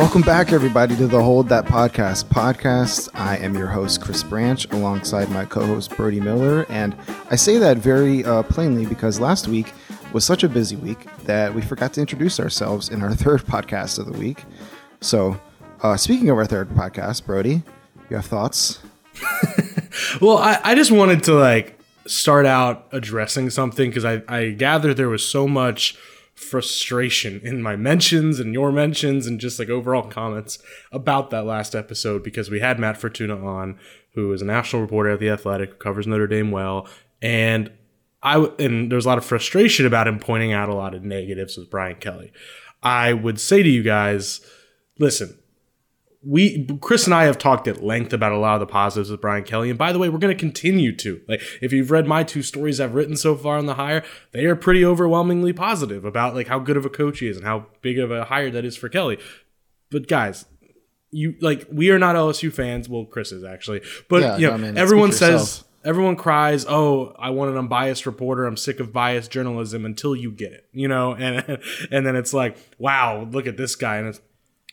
Welcome back, everybody, to the Hold That Podcast podcast. I am your host, Chris Branch, alongside my co host, Brody Miller. And I say that very uh, plainly because last week was such a busy week that we forgot to introduce ourselves in our third podcast of the week. So, uh, speaking of our third podcast, Brody, you have thoughts? well, I, I just wanted to like start out addressing something because I, I gathered there was so much frustration in my mentions and your mentions and just like overall comments about that last episode because we had Matt Fortuna on, who is a national reporter at the Athletic, who covers Notre Dame well, and I and there's a lot of frustration about him pointing out a lot of negatives with Brian Kelly. I would say to you guys, listen, we Chris and I have talked at length about a lot of the positives of Brian Kelly, and by the way, we're going to continue to. Like, if you've read my two stories I've written so far on the hire, they are pretty overwhelmingly positive about like how good of a coach he is and how big of a hire that is for Kelly. But guys, you like we are not LSU fans. Well, Chris is actually, but Yeah, you know, I mean, everyone says. yourself. Everyone cries, "Oh, I want an unbiased reporter. I'm sick of biased journalism." Until you get it, you know, and and then it's like, "Wow, look at this guy," and it's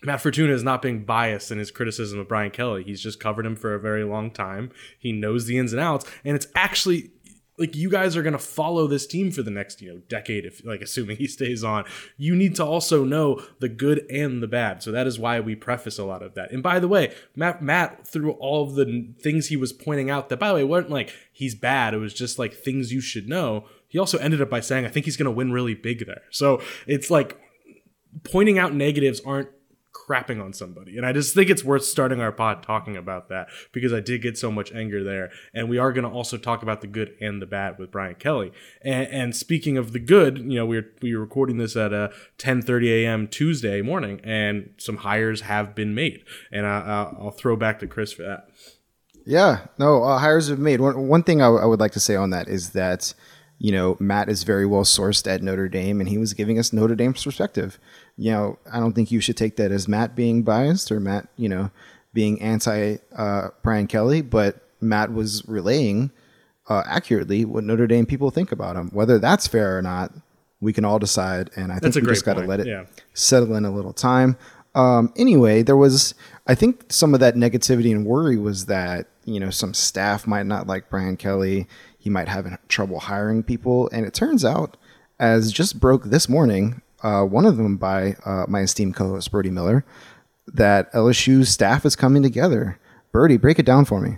Matt Fortuna is not being biased in his criticism of Brian Kelly. He's just covered him for a very long time. He knows the ins and outs, and it's actually like you guys are going to follow this team for the next you know decade if like assuming he stays on. You need to also know the good and the bad. So that is why we preface a lot of that. And by the way matt matt through all of the things he was pointing out that by the way weren't like he's bad. It was just like things you should know. He also ended up by saying i think he's going to win really big there. So it's like pointing out negatives aren't crapping on somebody. And I just think it's worth starting our pod talking about that because I did get so much anger there. And we are going to also talk about the good and the bad with Brian Kelly. And, and speaking of the good, you know, we're we are recording this at uh, 10:30 a.m. Tuesday morning, and some hires have been made. And I, I- I'll throw back to Chris for that. Yeah, no, uh, hires have made. One, one thing I, w- I would like to say on that is that, you know, Matt is very well sourced at Notre Dame and he was giving us Notre Dame's perspective. You know, I don't think you should take that as Matt being biased or Matt, you know, being anti uh, Brian Kelly, but Matt was relaying uh, accurately what Notre Dame people think about him. Whether that's fair or not, we can all decide. And I think That's a we just got to let it yeah. settle in a little time. Um, anyway, there was, I think some of that negativity and worry was that, you know, some staff might not like Brian Kelly. He might have trouble hiring people. And it turns out, as just broke this morning, uh, one of them by uh, my esteemed co host, Brody Miller, that LSU staff is coming together. Birdie, break it down for me.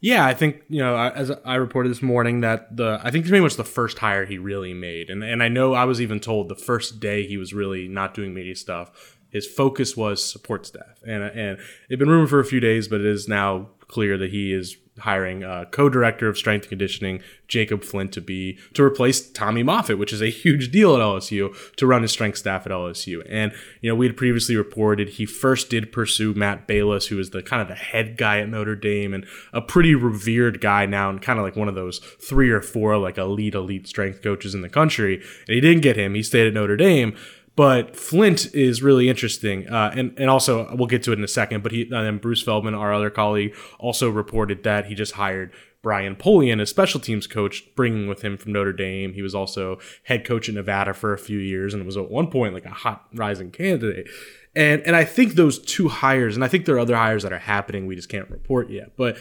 Yeah, I think you know, as I reported this morning that the I think it's pretty much the first hire he really made, and and I know I was even told the first day he was really not doing media stuff. His focus was support staff, and and it'd been rumored for a few days, but it is now clear that he is hiring a co-director of strength and conditioning Jacob Flint to be to replace Tommy Moffitt, which is a huge deal at LSU to run his strength staff at LSU. And you know, we had previously reported he first did pursue Matt Balis, who is the kind of the head guy at Notre Dame and a pretty revered guy now, and kind of like one of those three or four like elite elite strength coaches in the country. And he didn't get him. He stayed at Notre Dame. But Flint is really interesting, uh, and and also we'll get to it in a second. But he and then Bruce Feldman, our other colleague, also reported that he just hired Brian Polian, a special teams coach, bringing with him from Notre Dame. He was also head coach at Nevada for a few years and was at one point like a hot rising candidate. And and I think those two hires, and I think there are other hires that are happening, we just can't report yet. But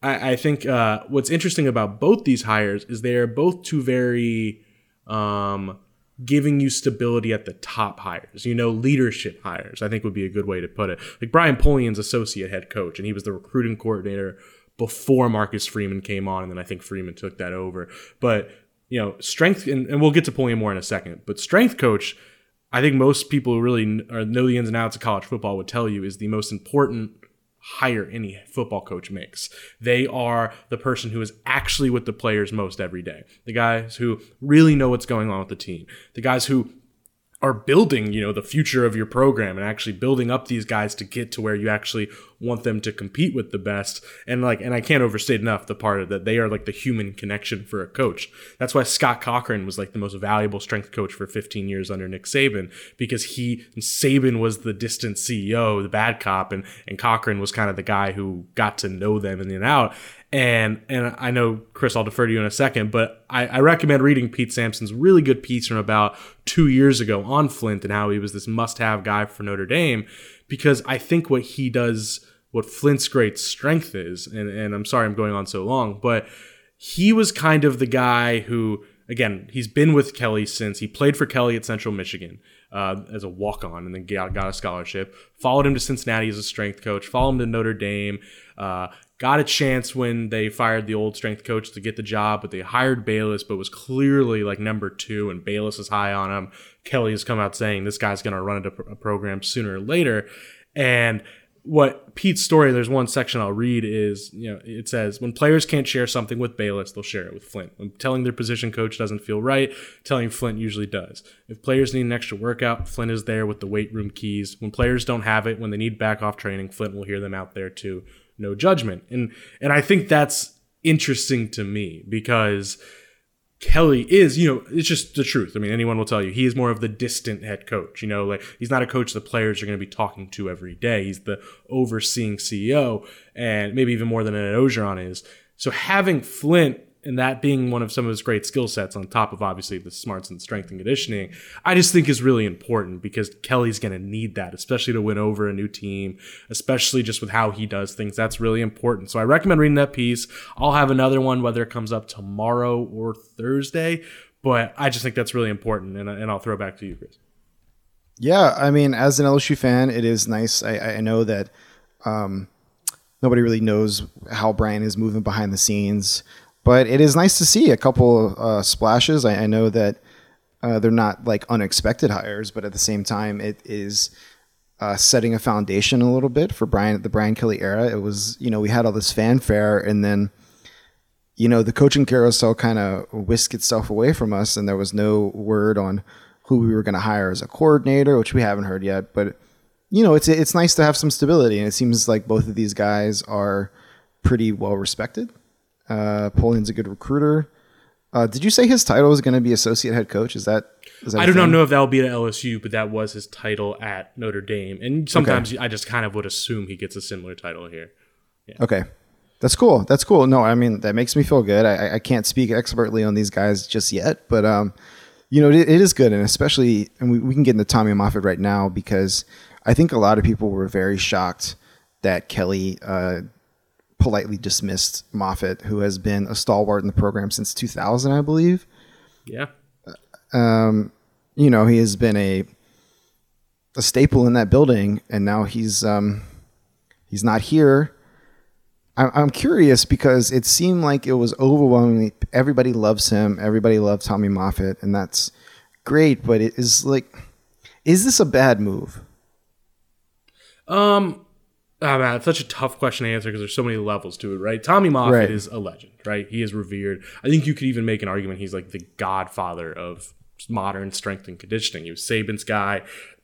I, I think uh, what's interesting about both these hires is they are both two very um, giving you stability at the top hires, you know, leadership hires, I think would be a good way to put it. Like Brian Polian's associate head coach, and he was the recruiting coordinator before Marcus Freeman came on, and then I think Freeman took that over. But, you know, strength, and, and we'll get to Polian more in a second, but strength coach I think most people who really know the ins and outs of college football would tell you is the most important hire any football coach makes. They are the person who is actually with the players most every day. The guys who really know what's going on with the team. The guys who are building, you know, the future of your program and actually building up these guys to get to where you actually want them to compete with the best. And like, and I can't overstate enough the part of that they are like the human connection for a coach. That's why Scott Cochran was like the most valuable strength coach for 15 years under Nick Saban because he Saban was the distant CEO, the bad cop, and and Cochran was kind of the guy who got to know them in and out. And and I know Chris, I'll defer to you in a second, but I, I, recommend reading Pete Sampson's really good piece from about two years ago on Flint and how he was this must-have guy for Notre Dame, because I think what he does, what Flint's great strength is, and, and I'm sorry I'm going on so long, but he was kind of the guy who, again, he's been with Kelly since he played for Kelly at Central Michigan. Uh, as a walk on and then got, got a scholarship. Followed him to Cincinnati as a strength coach, followed him to Notre Dame, uh, got a chance when they fired the old strength coach to get the job, but they hired Balis, but was clearly like number two, and Balis is high on him. Kelly has come out saying this guy's going to run into a program sooner or later. And what Pete's story, there's one section I'll read is, you know, it says when players can't share something with Balis, they'll share it with Flint. When telling their position coach doesn't feel right, telling Flint usually does. If players need an extra workout, Flint is there with the weight room keys. When players don't have it, when they need back off training, Flint will hear them out there too no judgment. And and I think that's interesting to me because Kelly is, you know, it's just the truth. I mean, anyone will tell you he is more of the distant head coach. You know, like he's not a coach the players are going to be talking to every day. He's the overseeing CEO, and maybe even more than an Orgeron is. So having Flint and that being one of some of his great skill sets on top of obviously the smarts and strength and conditioning i just think is really important because kelly's going to need that especially to win over a new team especially just with how he does things. That's really important. So i recommend reading that piece. I'll have another one whether it comes up tomorrow or thursday but i just think that's really important and, and i'll throw back to you chris. Yeah i mean as an lsu fan it is nice. I, I know that um, nobody really knows how brian is moving behind the scenes but it is nice to see a couple uh, splashes. I, I, know that uh, they're not like unexpected hires, but at the same time, it is uh, setting a foundation a little bit for Brian the Brian Kelly era. It was you know we had all this fanfare, and then you know the coaching carousel kind of whisked itself away from us, and there was no word on who we were going to hire as a coordinator, which we haven't heard yet. But you know it's it's nice to have some stability, and it seems like both of these guys are pretty well respected. Uh, Polian's a good recruiter. Uh, did you say his title is going to be associate head coach? Is that? Is that I do not know if that will be at LSU, but that was his title at Notre Dame. And sometimes okay. I just kind of would assume he gets a similar title here. Yeah. Okay. That's cool. That's cool. No, I mean that makes me feel good. I, I can't speak expertly on these guys just yet, but um, you know, it, it is good, and especially, and we, we can get into Tommy Moffitt right now because I think a lot of people were very shocked that Kelly uh, politely dismissed Moffitt, who has been a stalwart in the program since 2000, I believe. Yeah. Um, you know, he has been a a staple in that building, and now he's um, he's not here. I, I'm curious because it seemed like it was overwhelmingly everybody loves him, everybody loves Tommy Moffitt, and that's great. But it is like, is this a bad move? Um, Oh man, it's such a tough question to answer because there's so many levels to it, right? Tommy Moffitt right. is a legend, right? He is revered. I think you could even make an argument he's like the godfather of modern strength and conditioning. He was Saban's guy.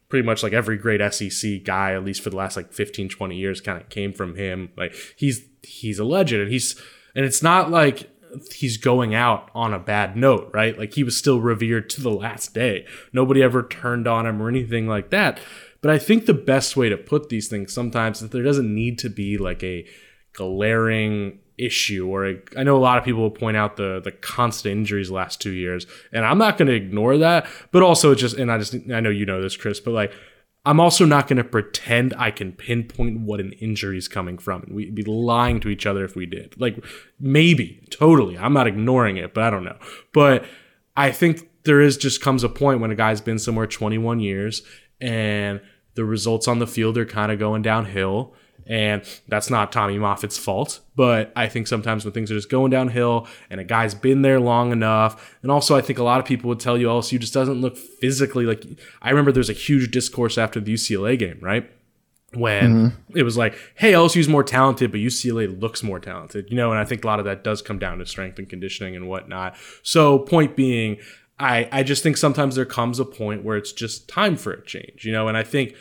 Pretty much like every great SEC guy, at least for the last like 15, 20 years, kind of came from him. Like he's he's a legend, and he's and it's not like he's going out on a bad note, right? Like he was still revered to the last day. Nobody ever turned on him or anything like that. But I think the best way to put these things sometimes is that there doesn't need to be like a glaring issue or a, I know a lot of people will point out the the constant injuries last two years and I'm not going to ignore that but also just and I just I know you know this Chris but like I'm also not going to pretend I can pinpoint what an injury is coming from we'd be lying to each other if we did. Like maybe totally I'm not ignoring it but I don't know. But I think there is just comes a point when a guy's been somewhere 21 years and the results on the field are kind of going downhill and that's not Tommy Moffitt's fault, but I think sometimes when things are just going downhill and a guy's been there long enough, and also I think a lot of people would tell you LSU just doesn't look physically like. I remember there's a huge discourse after the UCLA game, right? When mm-hmm. it was like, hey, LSU's more talented, but UCLA looks more talented, you know, and I think a lot of that does come down to strength and conditioning and whatnot. So, point being, I, I just think sometimes there comes a point where it's just time for a change, you know, and I think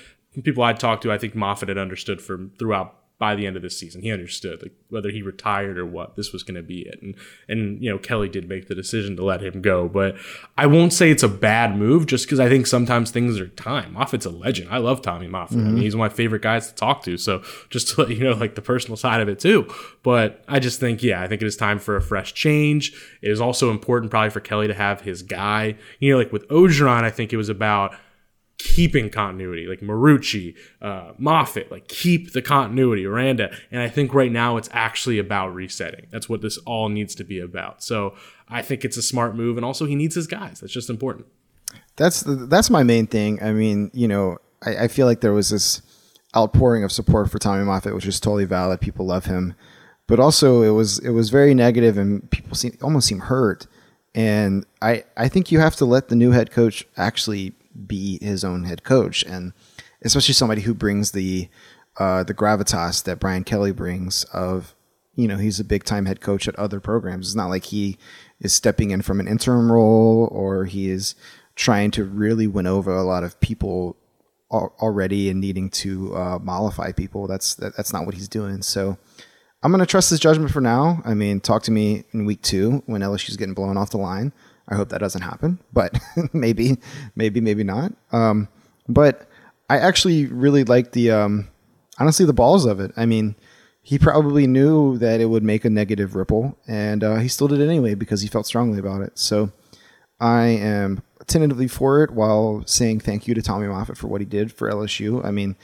people I'd talked to, I think Moffitt had understood from throughout by the end of this season. He understood like whether he retired or what, this was going to be it. And and you know Kelly did make the decision to let him go, but I won't say it's a bad move just because I think sometimes things are time. Moffitt's a legend. I love Tommy Moffitt. I mean, mm-hmm. he's one of my favorite guys to talk to. So just to let you know, like the personal side of it too. But I just think, yeah, I think it is time for a fresh change. It is also important probably for Kelly to have his guy. You know, like with Orgeron, I think it was about keeping continuity, like Marucci, uh, Moffitt, like keep the continuity, Aranda. And I think right now it's actually about resetting. That's what this all needs to be about. So I think it's a smart move. And also, he needs his guys. That's just important. That's that's my main thing. I mean, you know, I, I feel like there was this outpouring of support for Tommy Moffitt, which is totally valid. People love him, but also it was it was very negative, and people seem almost seem hurt. And I I think you have to let the new head coach actually be his own head coach, and especially somebody who brings the uh, the gravitas that Brian Kelly brings. Of you know, he's a big time head coach at other programs. It's not like he is stepping in from an interim role or he is trying to really win over a lot of people already and needing to uh, mollify people. That's that, that's not what he's doing. So. I'm going to trust his judgment for now. I mean, talk to me in week two when LSU's getting blown off the line. I hope that doesn't happen, but maybe, maybe, maybe not. Um, but I actually really like the, um, honestly, the balls of it. I mean, he probably knew that it would make a negative ripple, and uh, he still did it anyway because he felt strongly about it. So I am tentatively for it while saying thank you to Tommy Moffitt for what he did for LSU. I mean,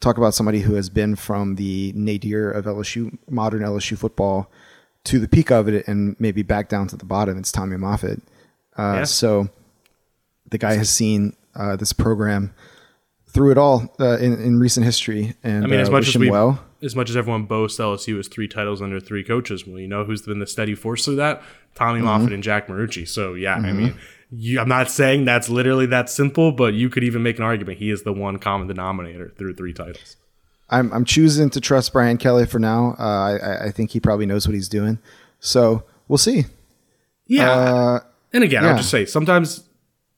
talk about somebody who has been from the nadir of LSU, modern LSU football, to the peak of it, and maybe back down to the bottom. It's Tommy Moffitt. Uh, Yeah. So the guy has seen uh, this program through it all uh, in, in recent history, and I mean, as uh, much as we, well. as much as everyone boasts LSU has three titles under three coaches, well, you know who's been the steady force through that? Tommy Mm-hmm. Moffitt and Jack Marucci. So yeah, I mean, you, I'm not saying that's literally that simple, but you could even make an argument he is the one common denominator through three titles. I'm I'm choosing to trust Brian Kelly for now. Uh, I- I I think he probably knows what he's doing. So we'll see. Yeah, Uh, and again, yeah. I'll just say sometimes,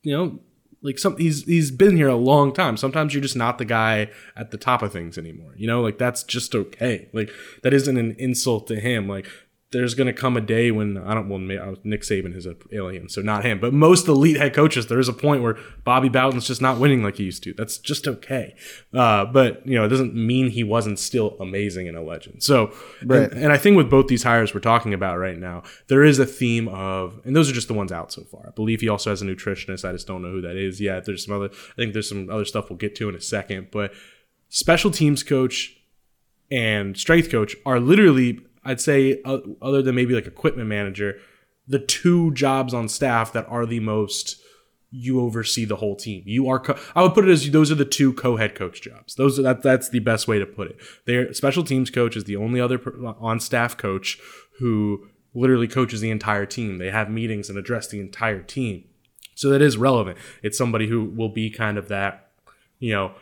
you know, like some he's he's been here a long time. Sometimes you're just not the guy at the top of things anymore. You know, like that's just okay. Like that isn't an insult to him. Like there's gonna come a day when I don't. Well, uh, Nick Saban is an alien, so not him. But most elite head coaches, there is a point where Bobby Bowden's just not winning like he used to. That's just okay. Uh, but you know, it doesn't mean he wasn't still amazing and a legend. So, Right. and, and I think with both these hires we're talking about right now, there is a theme of, and those are just the ones out so far. I believe he also has a nutritionist. I just don't know who that is yet. There's some other, I think there's some other stuff we'll get to in a second. But special teams coach and strength coach are literally, I'd say, uh, other than maybe like equipment manager, the two jobs on staff that are the most you oversee the whole team. You are. Co- I would put it as those are the two co-head coach jobs. Those are that. That's the best way to put it. Their special teams coach is the only other on-staff coach who literally coaches the entire team. They have meetings and address the entire team. So that is relevant. It's somebody who will be kind of that, you know,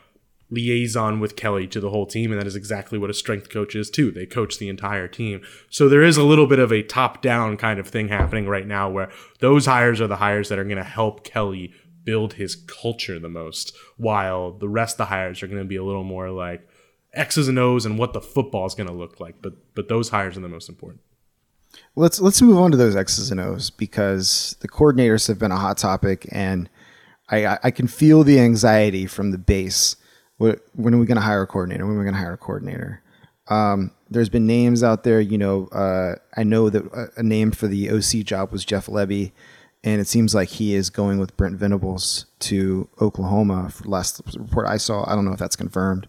liaison with Kelly to the whole team, and that is exactly what a strength coach is too. They coach the entire team. So there is a little bit of a top-down kind of thing happening right now, where those hires are the hires that are going to help Kelly build his culture the most, while the rest of the hires are going to be a little more like X's and O's and what the football is going to look like. But but those hires are the most important. let's let's move on to those X's and O's because the coordinators have been a hot topic, and I- I can feel the anxiety from the base. When are we going to hire a coordinator? When are we going to hire a coordinator? Um, there's been names out there. You know, uh, I know that a, a name for the OC job was Jeff Lebby, and it seems like he is going with Brent Venables to Oklahoma. For last report I saw, I don't know if that's confirmed,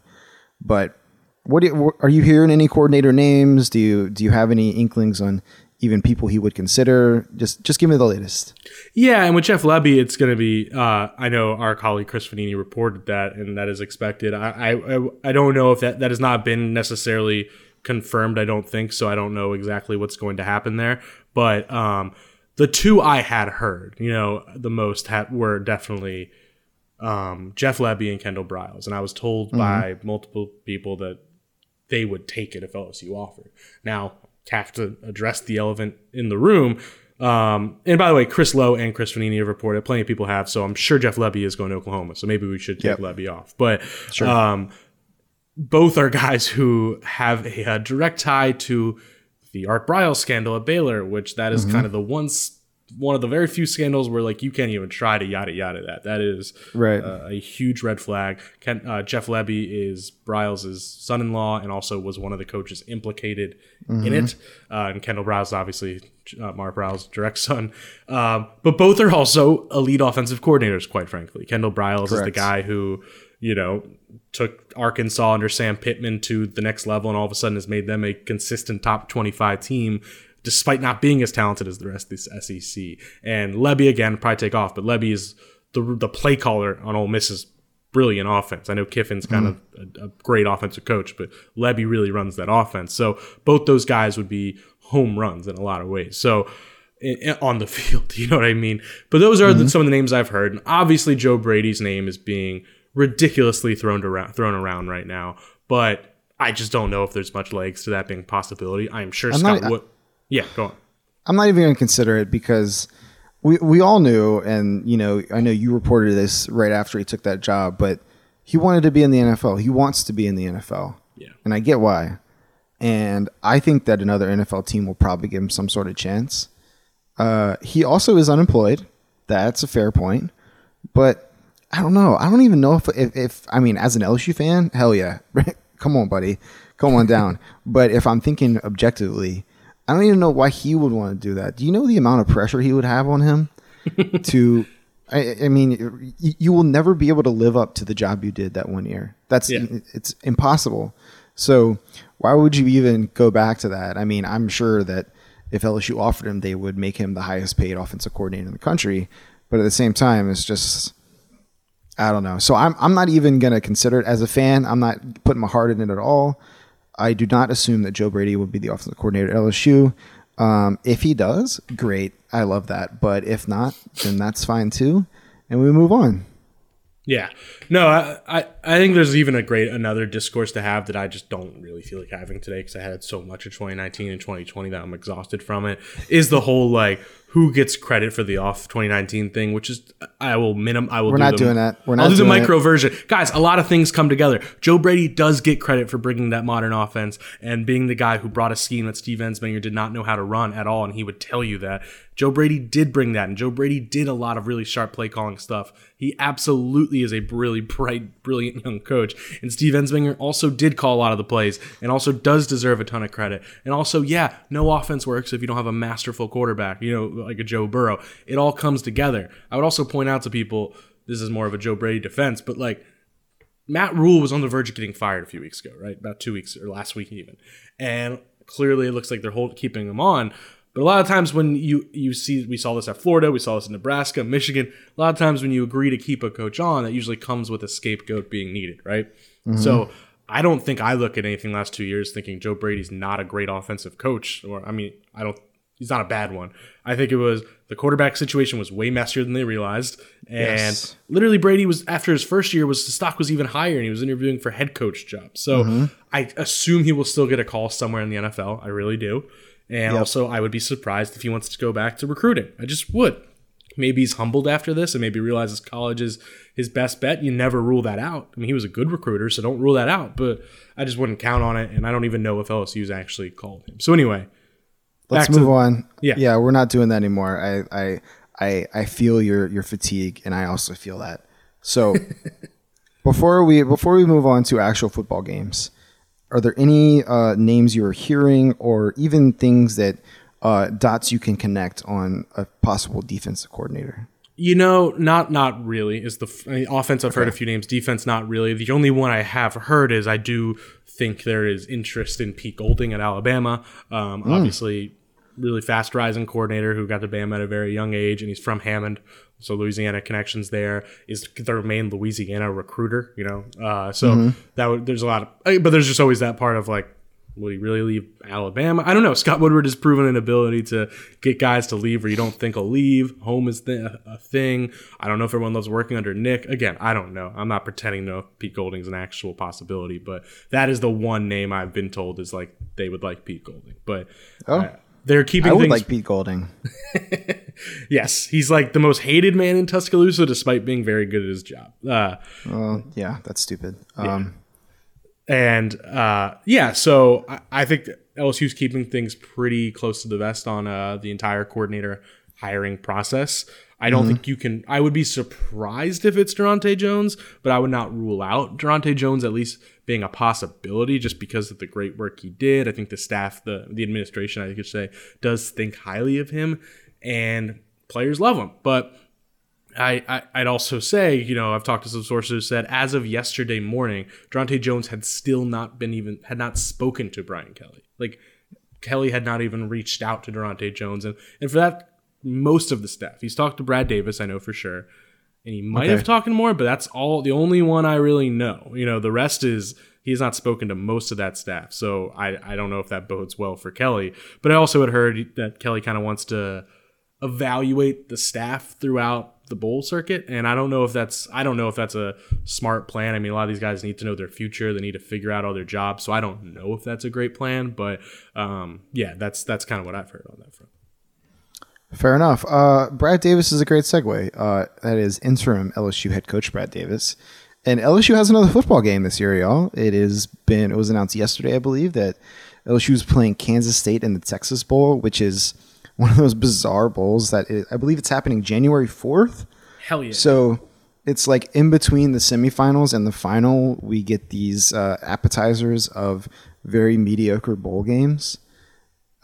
but what do you, are you hearing any coordinator names? Do you do you have any inklings on even people he would consider? Just just give me the latest. Yeah, and with Jeff Lebby, it's going to be. Uh, I know our colleague Chris Vannini reported that, and that is expected. I, I I don't know if that that has not been necessarily confirmed. I don't think so. I don't know exactly what's going to happen there, but um, the two I had heard, you know, the most ha- were definitely um, Jeff Lebby and Kendall Briles, and I was told mm-hmm. by multiple people that they would take it if LSU offered. Now, have to address the elephant in the room um, and by the way, Chris Low and Chris Vannini have reported. Plenty of people have, so I'm sure Jeff Lebby is going to Oklahoma. So maybe we should take yep. Lebby off. But sure. um, both are guys who have a, a, direct tie to the Art Briles scandal at Baylor, which that is mm-hmm. kind of the one one of the very few scandals where like you can't even try to yada yada that. That is right. Uh, a huge red flag. Ken, uh, Jeff Lebby is Briles' son-in-law and also was one of the coaches implicated mm-hmm. in it. Uh, and Kendall Briles, obviously, uh, Mark Briles' direct son. Um, but both are also elite offensive coordinators, quite frankly. Kendall Briles Correct. is the guy who you know, took Arkansas under Sam Pittman to the next level and all of a sudden has made them a consistent top 25 team despite not being as talented as the rest of this SEC. And Lebby again probably take off, but Lebby is the the play caller on Ole Miss's brilliant offense. I know Kiffin's kind mm. of a, a, great offensive coach, but Lebby really runs that offense. So both those guys would be home runs in a lot of ways. So on the field, you know what I mean? But those are mm-hmm. the, some of the names I've heard, and obviously Joe Brady's name is being ridiculously thrown around thrown around right now. But I just don't know if there's much legs to that being possibility. I'm sure I'm Scott Wood. Yeah, go on. I'm not even going to consider it because we we all knew, and you know, I know you reported this right after he took that job, but he wanted to be in the NFL. He wants to be in the NFL. Yeah, and I get why. And I think that another NFL team will probably give him some sort of chance. Uh, he also is unemployed. That's a fair point, but I don't know. I don't even know if, if, if I mean, as an LSU fan, hell yeah, come on, buddy, come on down. but if I'm thinking objectively, I don't even know why he would want to do that. Do you know the amount of pressure he would have on him to? I, I, mean, you, you, will never be able to live up to the job you did that one year. That's yeah. it's impossible. So why would you even go back to that? I mean, I'm sure that if LSU offered him, they would make him the highest paid offensive coordinator in the country. But at the same time, it's just I don't know. So I'm I'm not even gonna consider it as a fan. I'm not putting my heart in it at all. I do not assume that Joe Brady will be the offensive coordinator at LSU. Um, if he does, great. I love that. But if not, then that's fine too. And we move on. Yeah. No, I, I, I think there's even a great another discourse to have that I just don't really feel like having today because I had so much of 2019 and 2020 that I'm exhausted from it. Is the whole like who gets credit for the off 2019 thing, which is I will minim I will. We're do not the, doing that. We're not. I'll do the micro it. version, guys. A lot of things come together. Joe Brady does get credit for bringing that modern offense and being the guy who brought a scheme that Steve Ensminger did not know how to run at all, and he would tell you that. Joe Brady did bring that, and Joe Brady did a lot of really sharp play calling stuff. He absolutely is a really bright, brilliant young coach. And Steve Ensminger also did call a lot of the plays and also does deserve a ton of credit. And also, yeah, no offense works if you don't have a masterful quarterback, you know, like a Joe Burrow. It all comes together. I would also point out to people this is more of a Joe Brady defense, but like Matt Rhule was on the verge of getting fired a few weeks ago, right? About two weeks or last week even. And clearly it looks like they're hold, keeping him on. But a lot of times when you you see we saw this at Florida, we saw this in Nebraska, Michigan. A lot of times when you agree to keep a coach on, that usually comes with a scapegoat being needed, right? Mm-hmm. So I don't think I look at anything last two years thinking Joe Brady's not a great offensive coach, or I mean, I don't. He's not a bad one. I think it was the quarterback situation was way messier than they realized, and yes. literally Brady was after his first year was the stock was even higher, and he was interviewing for head coach jobs. So mm-hmm. I assume he will still get a call somewhere in the NFL. I really do. And yep. also, I would be surprised if he wants to go back to recruiting. I just would. Maybe he's humbled after this and maybe realizes college is his best bet. You never rule that out. I mean, he was a good recruiter, so don't rule that out. But I just wouldn't count on it. And I don't even know if LSU's actually called him. So, anyway. Let's move on. Yeah. Yeah, we're not doing that anymore. I, I, I, I feel your, your fatigue, and I also feel that. So, before we before we move on to actual football games, are there any uh, names you are hearing, or even things that uh, dots you can connect on a possible defensive coordinator? You know, not not really. Is the I mean, offense? I've heard a few names. Defense, not really. The only one I have heard is I do think there is interest in Pete Golding at Alabama. Um, Obviously, really fast rising coordinator who got to Bama at a very young age, and he's from Hammond, so Louisiana connections there. Is their main Louisiana recruiter, you know? Uh, so that would, there's a lot of, but there's just always that part of like, will he really leave Alabama? I don't know. Scott Woodward has proven an ability to get guys to leave where you don't think will leave. Home is th- a thing. I don't know if everyone loves working under Nick. Again, I don't know. I'm not pretending to know if Pete Golding's an actual possibility, but that is the one name I've been told is like they would like Pete Golding. But Oh. uh, they're keeping I would things like Pete Golding. Yes, he's like the most hated man in Tuscaloosa, despite being very good at his job. Uh, Well, yeah, that's stupid. Um, and uh, yeah, so I, I think LSU's keeping things pretty close to the vest on uh, the entire coordinator hiring process. I don't think you can. I would be surprised if it's Daronte Jones, but I would not rule out Daronte Jones at least being a possibility, just because of the great work he did. I think the staff, the the administration, I could say, does think highly of him, and players love him. But I, I I'd also say, you know, I've talked to some sources said as of yesterday morning, Daronte Jones had still not been even had not spoken to Brian Kelly. Like Kelly had not even reached out to Daronte Jones, and and for that, most of the staff. He's talked to Brad Davis, I know for sure, and he might Okay. have talked more, but that's all the only one I really know. You know, the rest is he's not spoken to most of that staff, so I I don't know if that bodes well for Kelly. But I also had heard that Kelly kind of wants to evaluate the staff throughout the bowl circuit. And i don't know if that's i don't know if that's a smart plan. I mean a lot of these guys need to know their future. They need to figure out all their jobs. So i don't know if that's a great plan. But um, yeah that's that's kind of what i've heard on that front Fair enough. Uh, Brad Davis is a great segue. Uh, that is interim LSU head coach Brad Davis, and LSU has another football game this year, y'all. It has been. It was announced yesterday, I believe, that LSU is playing Kansas State in the Texas Bowl, which is one of those bizarre bowls that it, I believe it's happening January fourth. hell yeah So it's like in between the semifinals and the final, we get these uh, appetizers of very mediocre bowl games.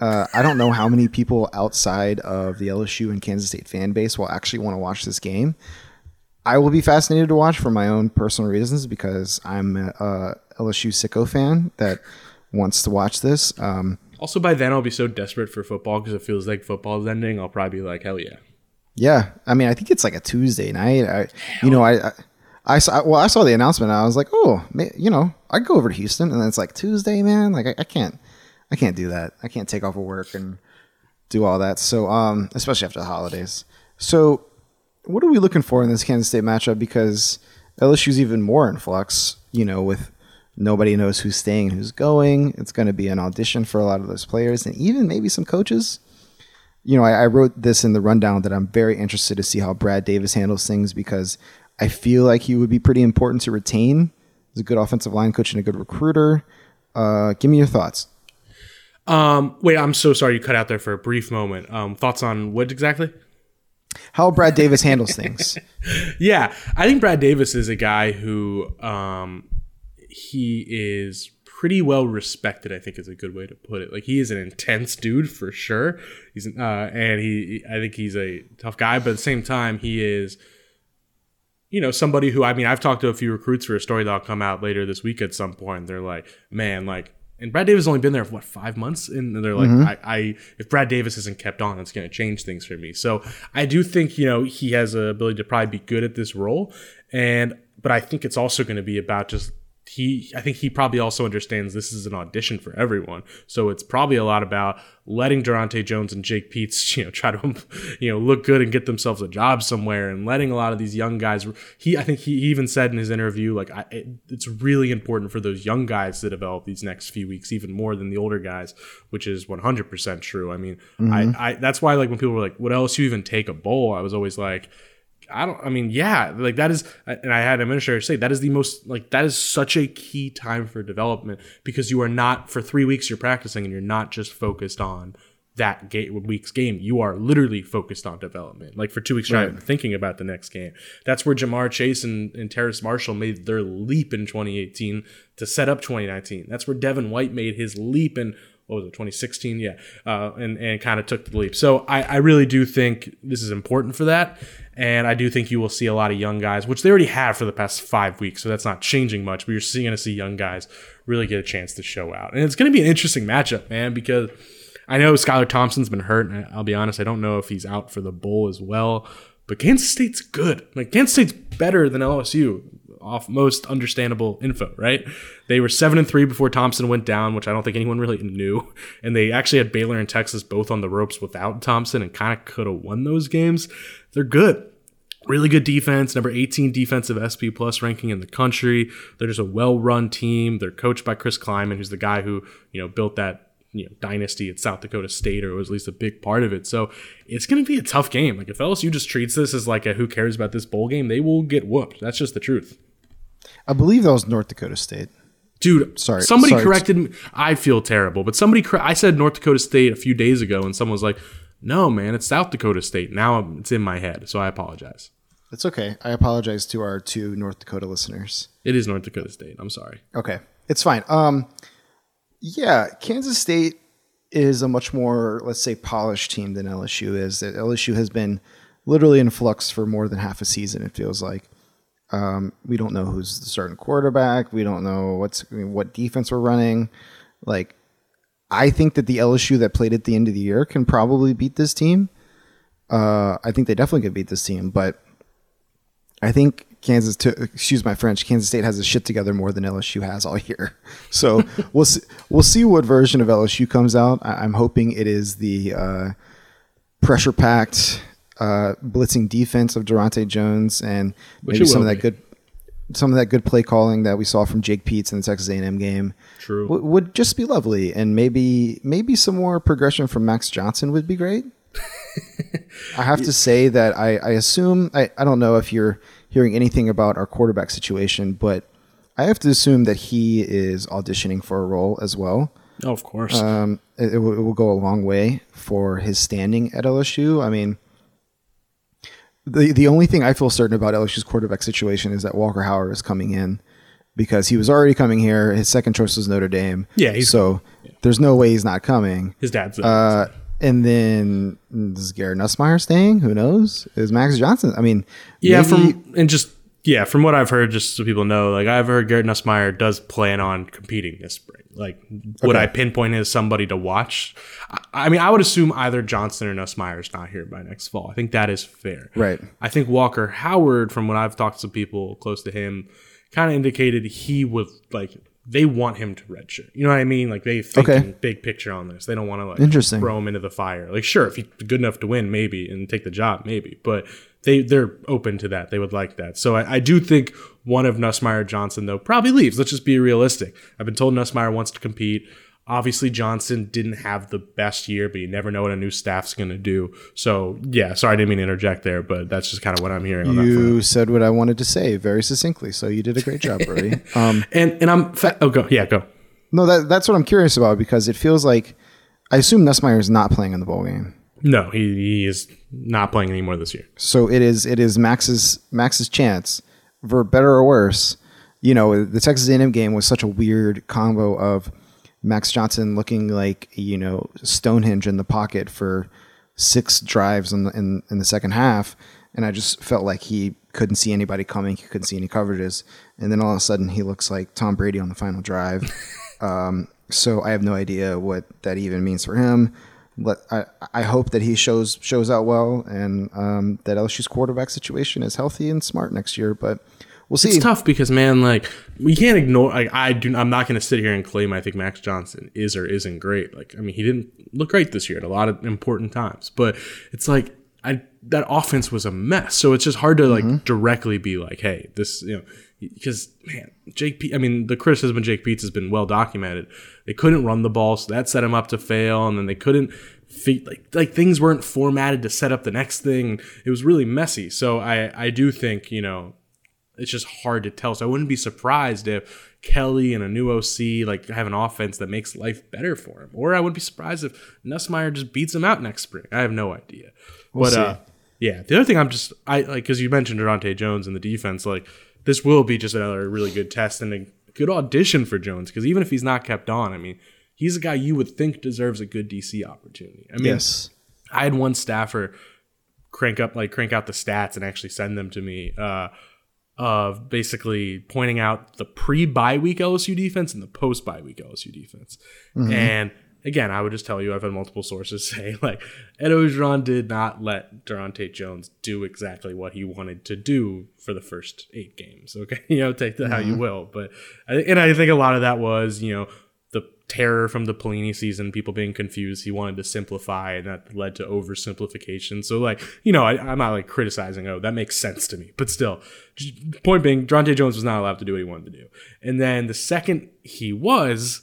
Uh, I don't know how many people outside of the LSU and Kansas State fan base will actually want to watch this game. I will be fascinated to watch for my own personal reasons because I'm a, a LSU sicko fan that wants to watch this. Um, also by then i'll be so desperate for football because it feels like football's ending i'll probably be like hell yeah Yeah, I mean, I think it's like a Tuesday night. I, you know, I, I, I saw. Well, I saw the announcement. And I was like, oh, you know, I go over to Houston, and then it's like Tuesday, man. Like, I, I can't, I can't do that. I can't take off of work and do all that. So, um, especially after the holidays. So, what are we looking for in this Kansas State matchup? Because LSU's even more in flux. You know, with nobody knows who's staying who's going. It's going to be an audition for a lot of those players, and even maybe some coaches you know, I, I wrote this in the rundown that I'm very interested to see how Brad Davis handles things because I feel like he would be pretty important to retain. He's a good offensive line coach and a good recruiter. Uh, give me your thoughts. Um wait i'm so sorry you cut out there for a brief moment um thoughts on what exactly How Brad Davis handles things. Yeah, I think Brad Davis is a guy who um, he is pretty well respected. I think is a good way to put it. Like he is an intense dude for sure. He's uh, and he, I think he's a tough guy, but at the same time, he is. You know, somebody who I mean, I've talked to a few recruits for a story that'll come out later this week at some point. They're like, man, like and Brad Davis has only been there for what five months, and they're like, mm-hmm. I, I, if Brad Davis isn't kept on, it's going to change things for me. So I do think you know he has a ability to probably be good at this role, and but I think it's also going to be about just he. I think he probably also understands this is an audition for everyone, so it's probably a lot about letting Daronte Jones and Jake Peetz, you know, try to you know look good and get themselves a job somewhere, and letting a lot of these young guys. He, I think he even said in his interview, like, I, it, it's really important for those young guys to develop these next few weeks even more than the older guys, which is 100% true. I mean, mm-hmm. I, I that's why like when people were like, "Would LSU even take a bowl?" I was always like. I don't. I mean, yeah, like that is, and I had an administrator say that is the most like that is such a key time for development because you are not for three weeks you're practicing and you're not just focused on that game, week's game. You are literally focused on development. Like for two weeks Right. thinking about the next game. That's where Ja'Marr Chase and, and Terrace Marshall made their leap in 2018 to set up 2019. That's where Devin White made his leap in what was it 2016 yeah uh, and and kind of took the leap. So I, I really do think this is important for that. And i do think you will see a lot of young guys which they already have for the past five weeks. So that's not changing much but you're seeing going to see young guys really get a chance to show out. And it's going to be an interesting matchup man because i know skylar thompson's been hurt and i'll be honest i don't know if he's out for the bowl as well but kansas state's good. Like kansas state's better than lsu off most understandable info, right? They were seven and three before Thompson went down, which I don't think anyone really knew. And they actually had Baylor and Texas both on the ropes without Thompson and kind of could have won those games. They're good. Really good defense, number 18 defensive SP plus ranking in the country. They're just a well-run team. They're coached by Chris Klieman, who's the guy who, you know, built that you know dynasty at South Dakota State or was at least a big part of it. So it's going to be a tough game. Like if LSU just treats this as like a who cares about this bowl game, they will get whooped. That's just the truth. I believe that was North Dakota State. Dude, Sorry- Somebody sorry. corrected me. I feel terrible, but somebody cor- I said North Dakota State a few days ago, and someone was like, "No, man, it's South Dakota State." Now it's in my head, so I apologize. It's okay. I apologize to our two North Dakota listeners. It is North Dakota State. I'm sorry. Okay, it's fine. Um, yeah, Kansas State is a much more, let's say, polished team than LSU is. That LSU has been literally in flux for more than half a season. It feels like um, we don't know who's the starting quarterback. We don't know what's I mean, what defense we're running. Like, I think that the LSU that played at the end of the year can probably beat this team. Uh, I think they definitely could beat this team, but I think Kansas, to, excuse my French, Kansas State has a shit together more than LSU has all year. So we'll see, we'll see what version of LSU comes out. I, I'm hoping it is the uh, pressure packed, uh, blitzing defense of Daronte Jones and Which maybe some of that be. good. Some of that good play calling that we saw from Jake Peetz in the Texas A&M game True. would, would just be lovely, and maybe maybe some more progression from Max Johnson would be great. I have to say that I, I assume I, I don't know if you're hearing anything about our quarterback situation, but I have to assume that he is auditioning for a role as well. Oh, of course. Um, it, it, will, it will go a long way for his standing at LSU. I mean, the the only thing I feel certain about LSU's quarterback situation is that Walker Howard is coming in because he was already coming here. His second choice was Notre Dame. Yeah, so there's no way he's not coming. His dad's. Uh, and then is Garrett Nussmeier staying? Who knows? Is Max Johnson? I mean, yeah, maybe- from and just yeah, from what I've heard, just so people know, like I've heard Garrett Nussmeier does plan on competing this spring. Like, would Okay. I pinpoint as somebody to watch? I, I mean, I would assume either Johnson or Nussmeier is not here by next fall. I think that is fair. Right. I think Walker Howard, from what I've talked to people close to him, kind of indicated he would like they want him to redshirt. You know what I mean? Like they think Okay. big picture on this. They don't want to like Interesting. throw him into the fire. Like sure, if he's good enough to win, maybe and take the job, maybe. But they they're open to that. They would like that. So I, I do think one of Nussmeier Johnson though probably leaves. Let's just be realistic. I've been told Nussmeier wants to compete. Obviously, Johnson didn't have the best year, but you never know what a new staff's going to do. So, yeah, sorry, I didn't mean to interject there, but that's just kind of what I'm hearing on that you said what I wanted to say very succinctly, so you did a great job, Brody. Um, And and I'm fa- oh go yeah go no, that that's what I'm curious about because it feels like I assume Nussmeier is not playing in the bowl game. No he, he is not playing anymore this year. So it is it is Max's Max's chance for better or worse. You know, the Texas A&M game was such a weird combo of Max Johnson looking like you know Stonehenge in the pocket for six drives in the, in, in the second half, and I just felt like he couldn't see anybody coming. He couldn't see any coverages, and then all of a sudden he looks like Tom Brady on the final drive. um, so I have no idea what that even means for him. But I, I hope that he shows shows out well, and um, that LSU's quarterback situation is healthy and smart next year. But we'll see. It's tough because man, like we can't ignore. Like I do, I'm not going to sit here and claim I think Max Johnson is or isn't great. Like I mean, he didn't look great this year at a lot of important times, but it's like I that offense was a mess. So it's just hard to like directly be like, hey, this you know. Because man, Jake, P- I mean, the criticism of Jake Peetz has been well documented. They couldn't run the ball, so that set him up to fail, and then they couldn't fe- like like things weren't formatted to set up the next thing. It was really messy. So I I do think you know it's just hard to tell. So I wouldn't be surprised if Kelly and a new OC like have an offense that makes life better for him, or I wouldn't be surprised if Nussmeier just beats him out next spring. I have no idea. We'll but see. uh, yeah, the other thing I'm just I like because you mentioned Daronte Jones and the defense, like this will be just another really good test and a good audition for Jones because even if he's not kept on, I mean, he's a guy you would think deserves a good DC opportunity. I mean, Yes. I had one staffer crank up like crank out the stats and actually send them to me uh, of basically pointing out the pre bye week LSU defense and the post bye week LSU defense. And again, I would just tell you I've had multiple sources say like Ed Orgeron did not let Daronte Jones do exactly what he wanted to do for the first eight games. Okay, you know, take that how you mm-hmm. will, but and I think a lot of that was you know the terror from the Pelini season, people being confused. He wanted to simplify, and that led to oversimplification. So, like, you know, I, I'm not like criticizing. Oh, that makes sense to me, but still, point being, Daronte Jones was not allowed to do what he wanted to do. And then the second he was,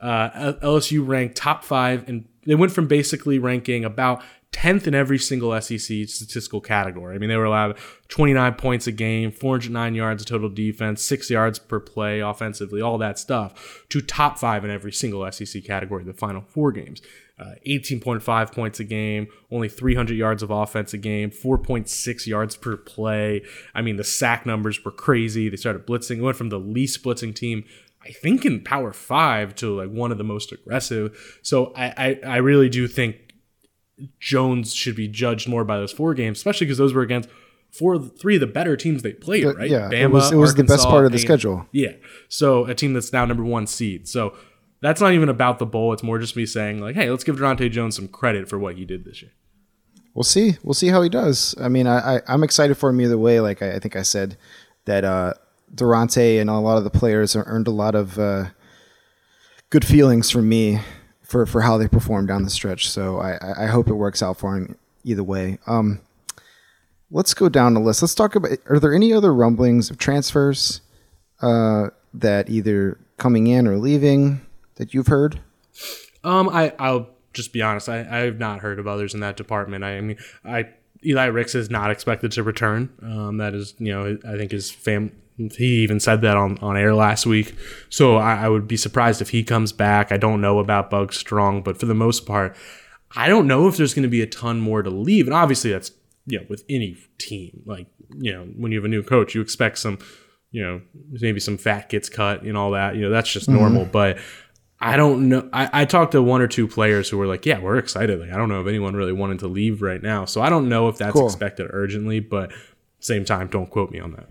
uh, LSU ranked top five, and they went from basically ranking about 10th in every single SEC statistical category. I mean, they were allowed 29 points a game, 409 yards of total defense, six yards per play offensively, all that stuff, to top five in every single SEC category the final four games. Uh, 18.5 points a game, only 300 yards of offense a game, 4.6 yards per play. I mean, the sack numbers were crazy. They started blitzing. It went from the least blitzing team I think in Power Five to like one of the most aggressive. So I, I, I really do think Jones should be judged more by those four games, especially because those were against four, three of the better teams they played. Uh, Right? yeah, it was- it was the best part of the and- schedule. Yeah. So a team that's now number one seed. So that's not even about the bowl. It's more just me saying like, hey, let's give Daronte Jones some credit for what he did this year. We'll see. We'll see how he does. I mean, I, I I'm excited for him either way. Like I, I think I said that uh, Daronte and a lot of the players earned a lot of uh, good feelings from me for for how they performed down the stretch. So I I I hope it works out for him either way. Um, let's go down the list. Let's talk about. Are there any other rumblings of transfers uh, that either coming in or leaving that you've heard? Um, I I'll just be honest. I I have not heard of others in that department. I, mean, I Eli Ricks is not expected to return. Um, that is, you know, I think his fam. He even said that on, on air last week. So I, I would be surprised if he comes back. I don't know about Bug Strong, but for the most part, I don't know if there's going to be a ton more to leave. And obviously, that's you know with any team. Like you know, when you have a new coach, you expect some, you know, maybe some fat gets cut and all that. You know, that's just mm-hmm. normal. But I don't know. I, I talked to one or two players who were like, "Yeah, we're excited." Like, I don't know if anyone really wanted to leave right now. So I don't know if that's Cool. expected urgently. But same time, don't quote me on that.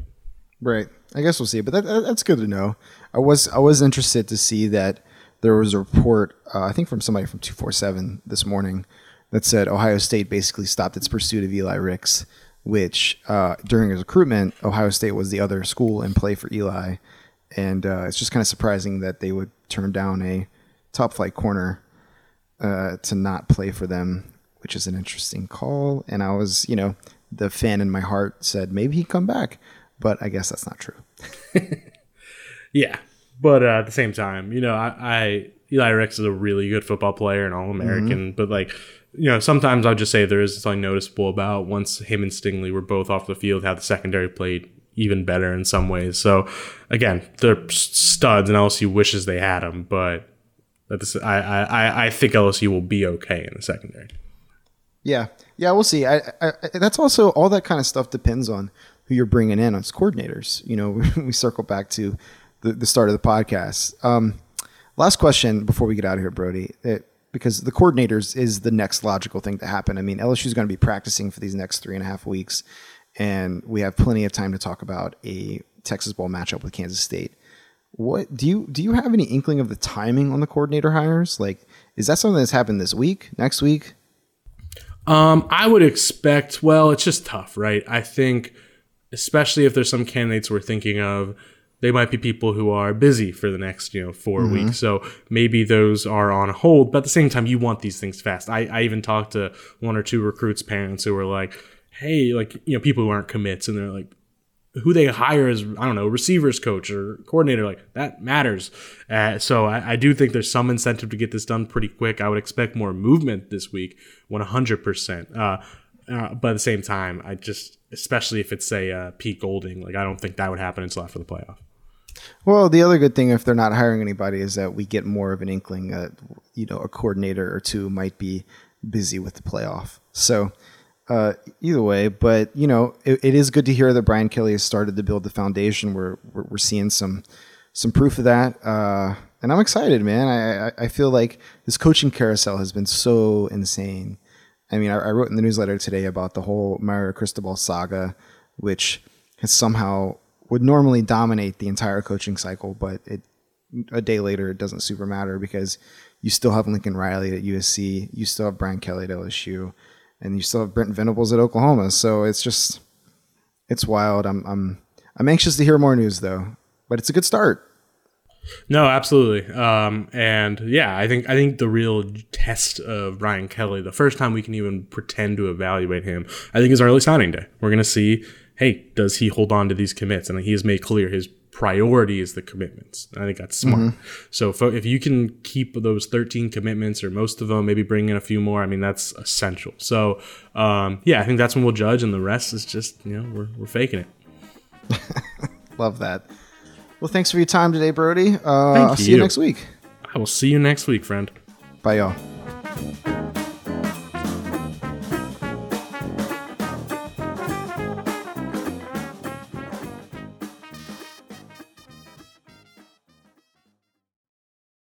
Right. I guess we'll see, but that, that- that's good to know. I was I was interested to see that there was a report, uh, I think from somebody from two four seven this morning, that said Ohio State basically stopped its pursuit of Eli Ricks, which uh, during his recruitment, Ohio State was the other school in play for Eli, and uh, it's just kind of surprising that they would turn down a top flight corner uh, to not play for them, which is an interesting call. And I was, you know, the fan in my heart said maybe he'd come back, but I guess that's not true. Yeah, but uh, at the same time, you know, I, I Eli is a really good football player and All American, but like, you know, sometimes I'll just say there is something noticeable about once him and Stingley were both off the field, how the secondary played even better in some ways. So again, they're studs, and LSU wishes they had them, but at this, I, I I- I think LSU will be okay in the secondary. Yeah, yeah, we'll see. I, I that's also all that kind of stuff depends on who you're bringing in as coordinators. You know, we circle back to the, the start of the podcast. Um, last question before we get out of here, Brody, it, because the coordinators is the next logical thing to happen. I mean, LSU is going to be practicing for these next three and a half weeks, and we have plenty of time to talk about a Texas Bowl matchup with Kansas State. What do you do? You have any inkling of the timing on the coordinator hires? Like, is that something that's happened this week, next week? Um, I would expect. Well, it's just tough, right? I think, especially if there's some candidates we're thinking of, they might be people who are busy for the next, you know, 4 weeks. So maybe those are on hold. But at the same time, you want these things fast. I, I even talked to one or two recruits' parents who were like, "Hey, like you know, people who aren't commits, and they're like." Who they hire as I don't know receivers coach or coordinator like that matters. Uh, so I, I do think there's some incentive to get this done pretty quick. I would expect more movement this week, 100. percent uh, uh, but at the same time, I just, especially if it's say uh, Pete Golding, like I don't think that would happen until after the playoff. Well, the other good thing if they're not hiring anybody is that we get more of an inkling that you know a coordinator or two might be busy with the playoff. So uh, either way, but you know it, it is good to hear that Brian Kelly has started to build the foundation. We're we're, we're seeing some some proof of that, uh, and I'm excited, man. I, I I feel like this coaching carousel has been so insane. I mean, I, I wrote in the newsletter today about the whole Mario Cristobal saga, which has somehow would normally dominate the entire coaching cycle, but it a day later it doesn't super matter because you still have Lincoln Riley at USC, you still have Brian Kelly at LSU, and you still have Brent Venables at Oklahoma. So it's just it's wild. I'm I'm I'm anxious to hear more news though, but it's a good start. No, absolutely. Um, and yeah, I think I think the real test of Brian Kelly, the first time we can even pretend to evaluate him, I think is early signing day. We're gonna see hey, does he hold on to these commits? And he has made clear his priority is the commitments. I think that's smart. Mm-hmm. So if, if you can keep those 13 commitments or most of them, maybe bring in a few more, I mean, that's essential. So um, yeah, I think that's when we'll judge. And the rest is just, you know, we're, we're faking it. Love that. Well, thanks for your time today, Brody. Uh, I'll see you next week. I will see you next week, friend. Bye, y'all.